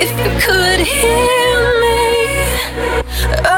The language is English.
If you could hear me. Oh.